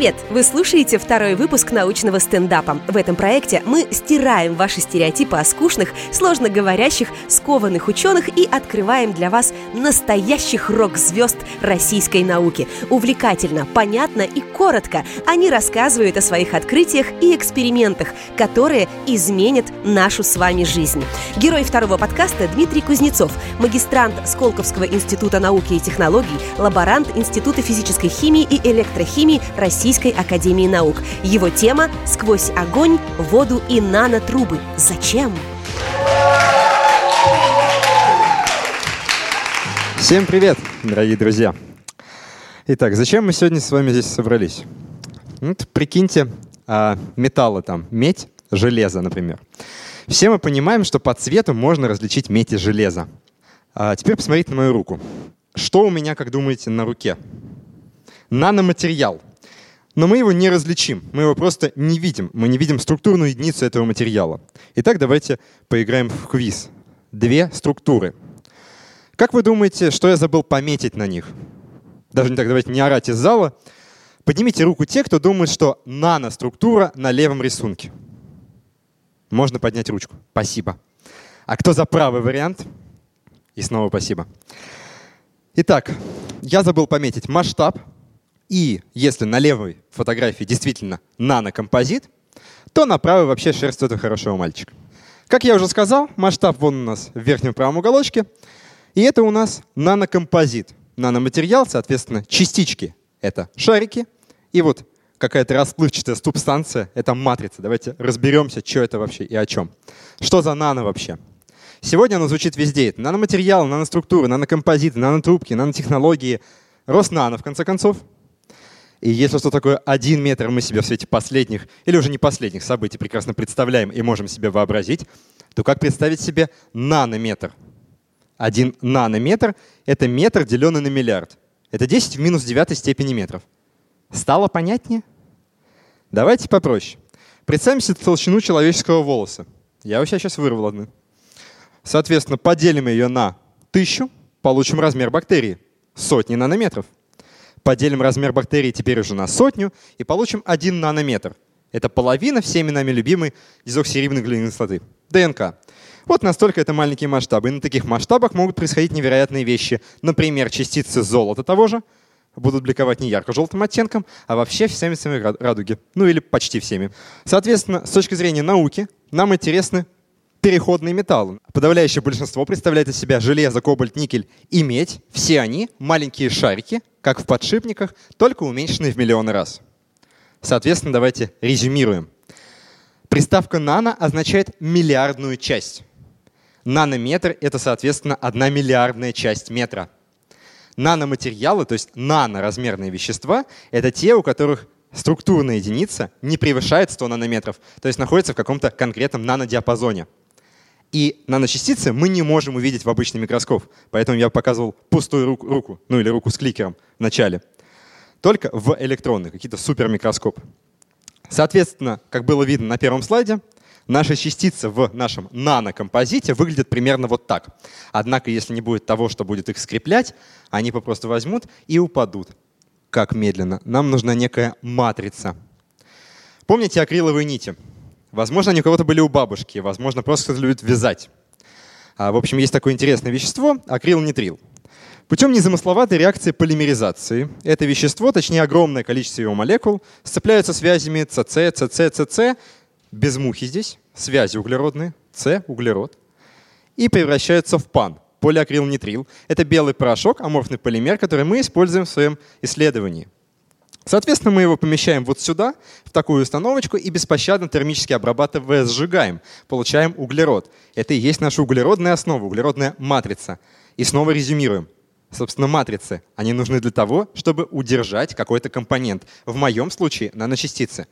Привет! Вы слушаете второй выпуск научного стендапа. В этом проекте мы стираем ваши стереотипы о скучных, сложно говорящих, скованных ученых и открываем для вас настоящих рок-звезд российской науки. Увлекательно, понятно и коротко они рассказывают о своих открытиях и экспериментах, которые изменят нашу с вами жизнь. Герой второго подкаста Дмитрий Кузнецов, магистрант Сколковского института науки и технологий, лаборант Института физической химии и электрохимии Российской академии наук. Его тема «Сквозь огонь, воду и нанотрубы». Зачем? Всем привет, дорогие друзья! Итак, зачем мы сегодня с вами здесь собрались? Ну, прикиньте, а, металлы там, медь, железо, например. Все мы понимаем, что по цвету можно различить медь и железо. А теперь посмотрите на мою руку. Что у меня, как думаете, на руке? Наноматериал. Но мы его не различим, мы его просто не видим. Мы не видим структурную единицу этого материала. Итак, давайте поиграем в квиз. Две структуры. Как вы думаете, что я забыл пометить на них? Даже не так, давайте не орать из зала. Поднимите руку те, кто думает, что наноструктура на левом рисунке. Можно поднять ручку. Спасибо. А кто за правый вариант? И снова спасибо. Итак, я забыл пометить масштаб. И если на левой фотографии действительно нанокомпозит, то на правой вообще шерсть этого хорошего мальчика. Как я уже сказал, масштаб вон у нас в верхнем правом уголочке. И это у нас нанокомпозит. Наноматериал, соответственно, частички — это шарики. И вот какая-то расплывчатая субстанция — это матрица. Давайте разберемся, что это вообще и о чем. Что за нано вообще? Сегодня оно звучит везде. Это наноматериалы, наноструктуры, нанокомпозиты, нанотрубки, нанотехнологии. Рост нано, в конце концов. И если что такое один метр мы себе в свете последних, или уже не последних событий прекрасно представляем и можем себе вообразить, то как представить себе нанометр? Один нанометр — это метр, деленный на миллиард. Это 10 в минус 9 степени метров. Стало понятнее? Давайте попроще. Представим себе толщину человеческого волоса. Я у себя сейчас вырвал одну. Соответственно, поделим ее на тысячу, получим размер бактерии — сотни нанометров. Поделим размер бактерии теперь уже на сотню и получим 1 нанометр. Это половина всеми нами любимой дезоксирибонуклеиновой кислоты — ДНК. Вот настолько это маленькие масштабы. И на таких масштабах могут происходить невероятные вещи. Например, частицы золота того же будут бликовать не ярко-желтым оттенком, а вообще всеми всеми радуги. Ну или почти всеми. Соответственно, с точки зрения науки, нам интересны переходные металлы. Подавляющее большинство представляет из себя железо, кобальт, никель и медь. Все они маленькие шарики, как в подшипниках, только уменьшенные в миллионы раз. Соответственно, давайте резюмируем. Приставка «нано» означает миллиардную часть. Нанометр — это, соответственно, одна миллиардная часть метра. Наноматериалы, то есть наноразмерные вещества, это те, у которых структурная единица не превышает 100 нанометров, то есть находится в каком-то конкретном нанодиапазоне. И наночастицы мы не можем увидеть в обычный микроскоп, поэтому я показывал пустую руку, руку ну или руку с кликером в начале. Только в электронный, какие-то супермикроскоп. Соответственно, как было видно на первом слайде, наши частицы в нашем нанокомпозите выглядят примерно вот так. Однако, если не будет того, что будет их скреплять, они попросту возьмут и упадут. Как медленно? Нам нужна некая матрица. Помните акриловые нити? Возможно, они у кого-то были у бабушки, возможно, просто кто-то любит вязать. А, в общем, есть такое интересное вещество — акрилнитрил. Путем незамысловатой реакции полимеризации это вещество, точнее огромное количество его молекул, сцепляются связями ЦЦ, ЦЦ, ЦЦ, без мухи здесь, связи углеродные, С, углерод, и превращаются в ПАН, полиакрилнитрил. Это белый порошок, аморфный полимер, который мы используем в своем исследовании. Соответственно, мы его помещаем вот сюда, в такую установочку, и беспощадно термически обрабатывая сжигаем. Получаем углерод. Это и есть наша углеродная основа, углеродная матрица. И снова резюмируем собственно, матрицы. Они нужны для того, чтобы удержать какой-то компонент. В моем случае наночастицы.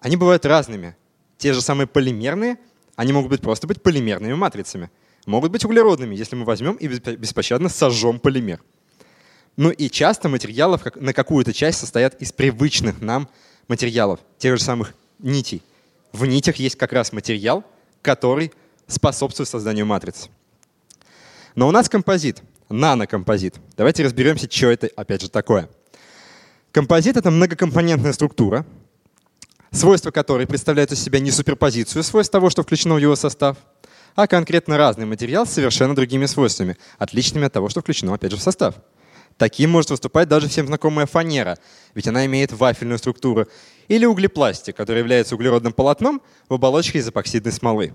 Они бывают разными. Те же самые полимерные, они могут быть просто быть полимерными матрицами. Могут быть углеродными, если мы возьмем и беспощадно сожжем полимер. Ну и часто материалы на какую-то часть состоят из привычных нам материалов, тех же самых нитей. В нитях есть как раз материал, который способствует созданию матриц. Но у нас композит нанокомпозит. Давайте разберемся, что это опять же такое. Композит — это многокомпонентная структура, свойства которой представляют из себя не суперпозицию свойств того, что включено в его состав, а конкретно разный материал с совершенно другими свойствами, отличными от того, что включено, опять же, в состав. Таким может выступать даже всем знакомая фанера, ведь она имеет вафельную структуру, или углепластик, который является углеродным полотном в оболочке из эпоксидной смолы.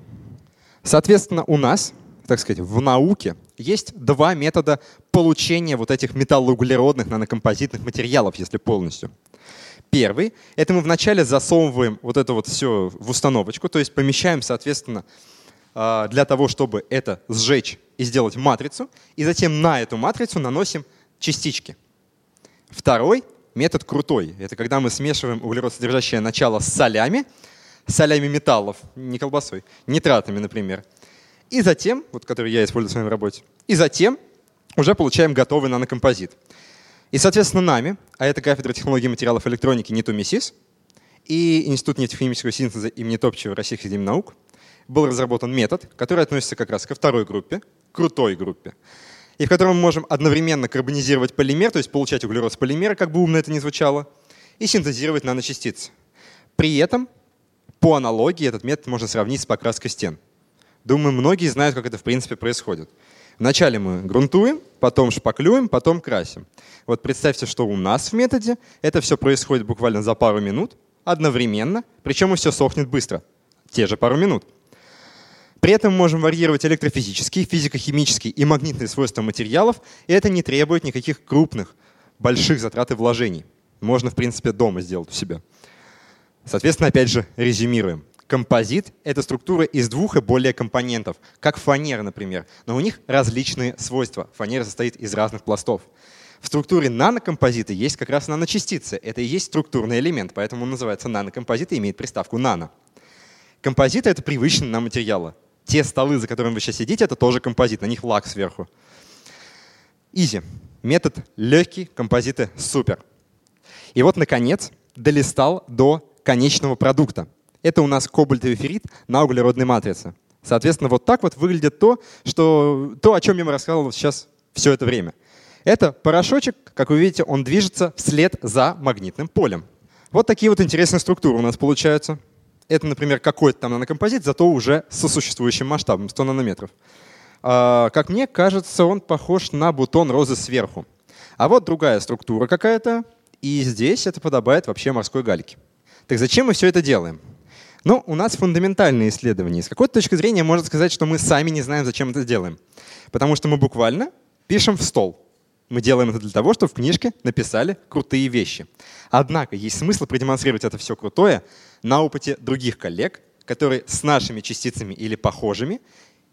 Соответственно, у нас, так сказать, в науке есть два метода получения вот этих металлоуглеродных нанокомпозитных материалов, если полностью. Первый — это мы вначале засовываем вот это вот все в установочку, то есть помещаем, соответственно, а, для того, чтобы это сжечь и сделать матрицу, и затем на эту матрицу наносим частички. Второй метод крутой. Это когда мы смешиваем углеродсодержащее начало с солями, солями металлов, не колбасой, нитратами, например. И затем, вот который я использую в своей работе, и затем уже получаем готовый нанокомпозит. И, соответственно, нами, а это кафедра технологий материалов электроники НИТУ МИСИС и Институт нефтехимического синтеза имени Топчева Российской Академии наук, был разработан метод, который относится как раз ко второй группе, крутой группе, и в котором мы можем одновременно карбонизировать полимер, то есть получать углерод с полимера, как бы умно это ни звучало, и синтезировать наночастицы. При этом, по аналогии, этот метод можно сравнить с покраской стен. Думаю, многие знают, как это в принципе происходит. Вначале мы грунтуем, потом шпаклюем, потом красим. Вот представьте, что у нас в методе это все происходит буквально за пару минут, одновременно, причем и все сохнет быстро, те же пару минут. При этом мы можем варьировать электрофизические, физико-химические и магнитные свойства материалов, и это не требует никаких крупных, больших затрат и вложений. Можно, в принципе, дома сделать у себя. Соответственно, опять же, резюмируем. Композит — это структура из двух и более компонентов, как фанера, например, но у них различные свойства. Фанера состоит из разных пластов. В структуре нанокомпозита есть как раз наночастицы. Это и есть структурный элемент, поэтому он называется нанокомпозит и имеет приставку нано. Композиты — это привычные нам материалы. Те столы, за которыми вы сейчас сидите, это тоже композит, на них лак сверху. Изи. Метод легкий, композиты супер. И вот, наконец, долистал до конечного продукта — это у нас кобальтовый феррит на углеродной матрице. Соответственно, вот так вот выглядит то, что, то о чем я вам рассказывал сейчас все это время. Это порошочек, как вы видите, он движется вслед за магнитным полем. Вот такие вот интересные структуры у нас получаются. Это, например, какой-то там нанокомпозит, зато уже со существующим масштабом 100 нанометров. А, как мне кажется, он похож на бутон розы сверху. А вот другая структура какая-то, и здесь это подобает вообще морской гальке. Так зачем мы все это делаем? Но у нас фундаментальные исследования. С какой-то точки зрения можно сказать, что мы сами не знаем, зачем это делаем. Потому что мы буквально пишем в стол. Мы делаем это для того, чтобы в книжке написали крутые вещи. Однако есть смысл продемонстрировать это все крутое на опыте других коллег, которые с нашими частицами или похожими,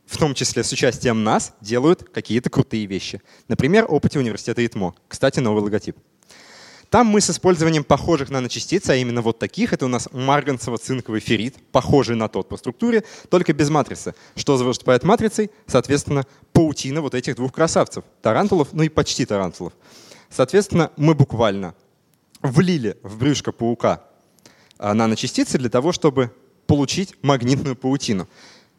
в том числе с участием нас, делают какие-то крутые вещи. Например, опыте университета ИТМО. Кстати, новый логотип. Там мы с использованием похожих наночастиц, а именно вот таких, это у нас марганцево-цинковый феррит, похожий на тот по структуре, только без матрицы. Что выступает матрицей? Соответственно, паутина вот этих двух красавцев, тарантулов, ну и почти тарантулов. Соответственно, мы буквально влили в брюшко паука а, наночастицы для того, чтобы получить магнитную паутину.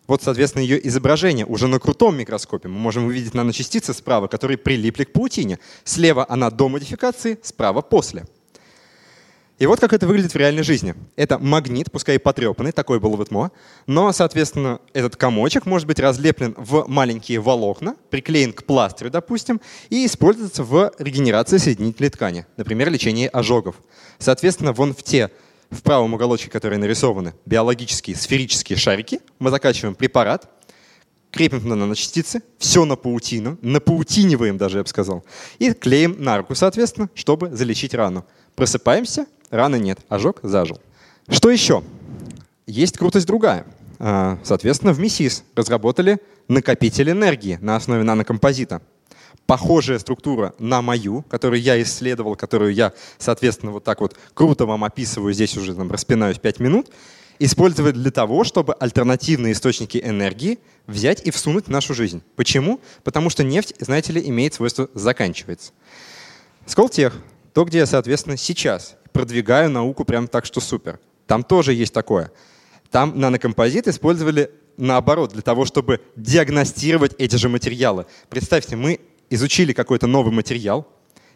Вот, соответственно, ее изображение уже на крутом микроскопе. Мы можем увидеть наночастицы справа, которые прилипли к паутине. Слева она до модификации, справа после. И вот как это выглядит в реальной жизни. Это магнит, пускай и потрепанный, такой был в ЭТМО, но, соответственно, этот комочек может быть разлеплен в маленькие волокна, приклеен к пластырю, допустим, и используется в регенерации соединительной ткани, например, лечении ожогов. Соответственно, вон в те в правом уголочке, которые нарисованы, биологические сферические шарики. Мы закачиваем препарат, крепим на наночастицы, все на паутину, напаутиниваем даже, я бы сказал, и клеим на руку, соответственно, чтобы залечить рану. Просыпаемся, раны нет, ожог зажил. Что еще? Есть крутость другая. А, соответственно, в МИСИС разработали накопитель энергии на основе нанокомпозита похожая структура на мою, которую я исследовал, которую я, соответственно, вот так вот круто вам описываю, здесь уже там, распинаюсь 5 минут, использовать для того, чтобы альтернативные источники энергии взять и всунуть в нашу жизнь. Почему? Потому что нефть, знаете ли, имеет свойство заканчивается. Сколтех, то, где я, соответственно, сейчас продвигаю науку прям так, что супер. Там тоже есть такое. Там нанокомпозит использовали наоборот, для того, чтобы диагностировать эти же материалы. Представьте, мы изучили какой-то новый материал,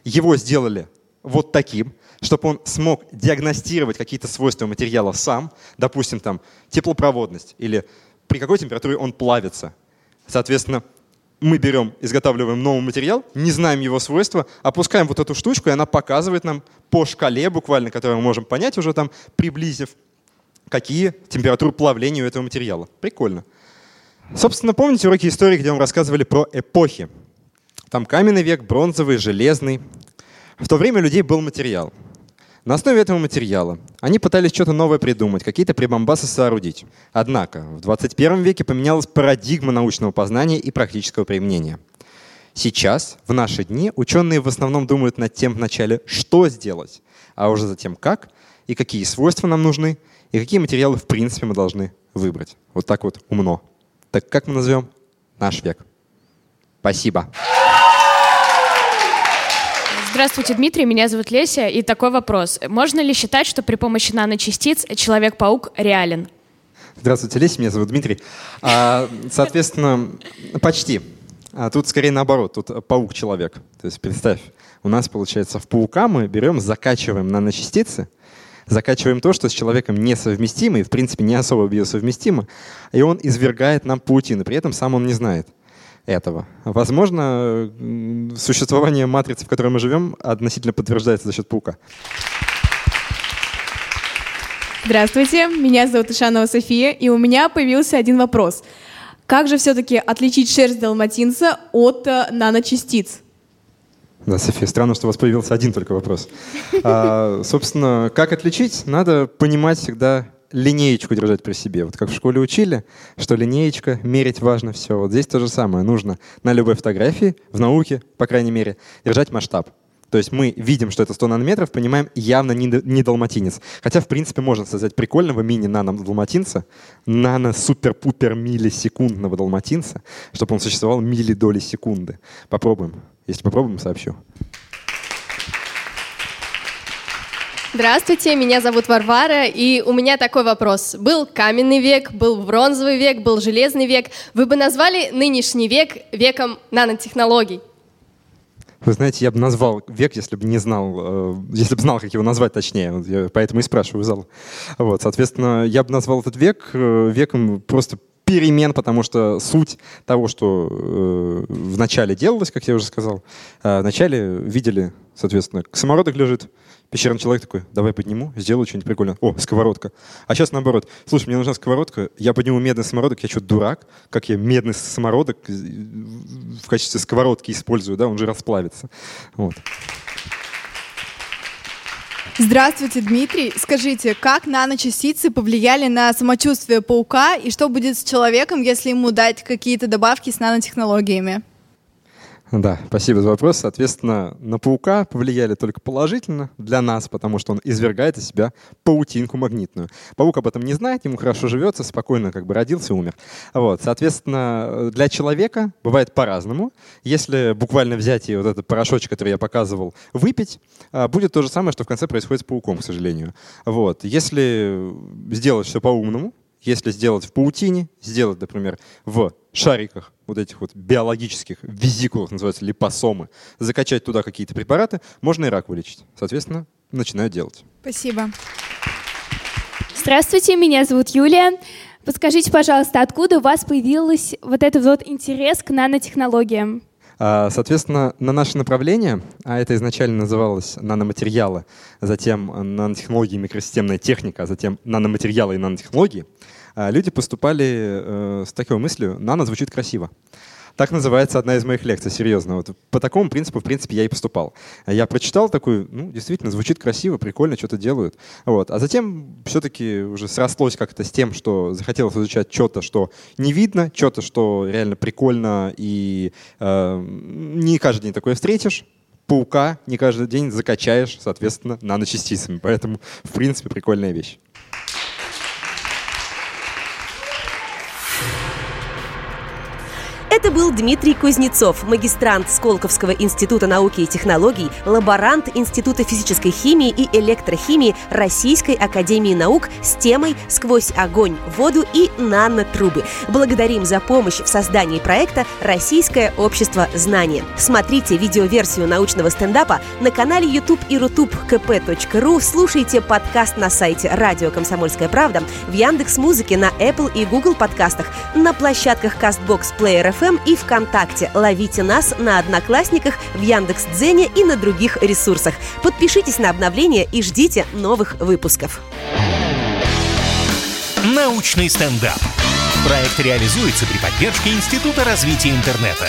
его сделали вот таким, чтобы он смог диагностировать какие-то свойства материала сам, допустим, там теплопроводность или при какой температуре он плавится. Соответственно, мы берем, изготавливаем новый материал, не знаем его свойства, опускаем вот эту штучку, и она показывает нам по шкале буквально, которую мы можем понять уже там, приблизив, какие температуры плавления у этого материала. Прикольно. Собственно, помните уроки истории, где вам рассказывали про эпохи? Там каменный век, бронзовый, железный. В то время у людей был материал. На основе этого материала они пытались что-то новое придумать, какие-то прибамбасы соорудить. Однако в 21 веке поменялась парадигма научного познания и практического применения. Сейчас, в наши дни, ученые в основном думают над тем вначале, что сделать, а уже затем как и какие свойства нам нужны, и какие материалы в принципе мы должны выбрать. Вот так вот умно. Так как мы назовем наш век? Спасибо. Здравствуйте, Дмитрий, меня зовут Леся, и такой вопрос. Можно ли считать, что при помощи наночастиц Человек-паук реален? Здравствуйте, Леся, меня зовут Дмитрий. А, соответственно, почти. А тут скорее наоборот, тут паук-человек. То есть представь, у нас получается в паука мы берем, закачиваем наночастицы, закачиваем то, что с человеком несовместимо и в принципе не особо биосовместимо, и он извергает нам паутину, при этом сам он не знает этого. Возможно, существование матрицы, в которой мы живем, относительно подтверждается за счет паука. Здравствуйте, меня зовут Ишанова София, и у меня появился один вопрос. Как же все-таки отличить шерсть далматинца от э, наночастиц? Да, София, странно, что у вас появился один только вопрос. А, собственно, как отличить? Надо понимать всегда линеечку держать при себе. Вот как в школе учили, что линеечка, мерить важно все. Вот здесь то же самое. Нужно на любой фотографии, в науке, по крайней мере, держать масштаб. То есть мы видим, что это 100 нанометров, понимаем, явно не, не далматинец. Хотя, в принципе, можно создать прикольного мини-нано-далматинца, нано-супер-пупер-миллисекундного далматинца, чтобы он существовал мили доли секунды. Попробуем. Если попробуем, сообщу. Здравствуйте, меня зовут Варвара, и у меня такой вопрос. Был каменный век, был бронзовый век, был железный век. Вы бы назвали нынешний век веком нанотехнологий? Вы знаете, я бы назвал век, если бы не знал, э, если бы знал, как его назвать точнее. Я поэтому и спрашиваю зал. Вот, соответственно, я бы назвал этот век э, веком просто перемен, потому что суть того, что э, в начале делалось, как я уже сказал, э, вначале видели, соответственно, самородок лежит, Пещерный человек такой, давай подниму, сделаю что-нибудь прикольное. О, сковородка. А сейчас наоборот. Слушай, мне нужна сковородка, я подниму медный самородок, я что, дурак? Как я медный самородок в качестве сковородки использую, да, он же расплавится. Вот. Здравствуйте, Дмитрий. Скажите, как наночастицы повлияли на самочувствие паука и что будет с человеком, если ему дать какие-то добавки с нанотехнологиями? Да, спасибо за вопрос. Соответственно, на паука повлияли только положительно для нас, потому что он извергает из себя паутинку магнитную. Паук об этом не знает, ему хорошо живется, спокойно как бы родился, умер. Вот, соответственно, для человека бывает по-разному. Если буквально взять и вот этот порошочек, который я показывал, выпить, а, будет то же самое, что в конце происходит с пауком, к сожалению. Вот. Если сделать все по-умному, если сделать в паутине, сделать, например, в шариках, вот этих вот биологических визикулах, называются липосомы, закачать туда какие-то препараты, можно и рак вылечить. Соответственно, начинают делать. Спасибо. Здравствуйте, меня зовут Юлия. Подскажите, пожалуйста, откуда у вас появился вот этот вот интерес к нанотехнологиям? А, соответственно, на наше направление, а это изначально называлось наноматериалы, затем нанотехнологии и микросистемная техника, а затем наноматериалы и нанотехнологии, а, люди поступали э, с такой мыслью, нано звучит красиво. Так называется одна из моих лекций, серьезно. Вот по такому принципу, в принципе, я и поступал. Я прочитал такую, ну, действительно, звучит красиво, прикольно, что-то делают. Вот. А затем все-таки уже срослось как-то с тем, что захотелось изучать что-то, что не видно, что-то, что реально прикольно, и э, не каждый день такое встретишь. Паука не каждый день закачаешь, соответственно, наночастицами. Поэтому, в принципе, прикольная вещь. Это был Дмитрий Кузнецов, магистрант Сколковского института науки и технологий, лаборант Института физической химии и электрохимии Российской академии наук с темой «Сквозь огонь, воду и нанотрубы». Благодарим за помощь в создании проекта «Российское общество знания». Смотрите видеоверсию научного стендапа на канале YouTube и Рутуб kp.ru, слушайте подкаст на сайте «Радио Комсомольская правда», в Яндекс Музыке, на Apple и Google подкастах, на площадках CastBox Player FM и ВКонтакте. Ловите нас на Одноклассниках, в Яндекс Дзене и на других ресурсах. Подпишитесь на обновления и ждите новых выпусков. Научный стендап. Проект реализуется при поддержке Института развития интернета.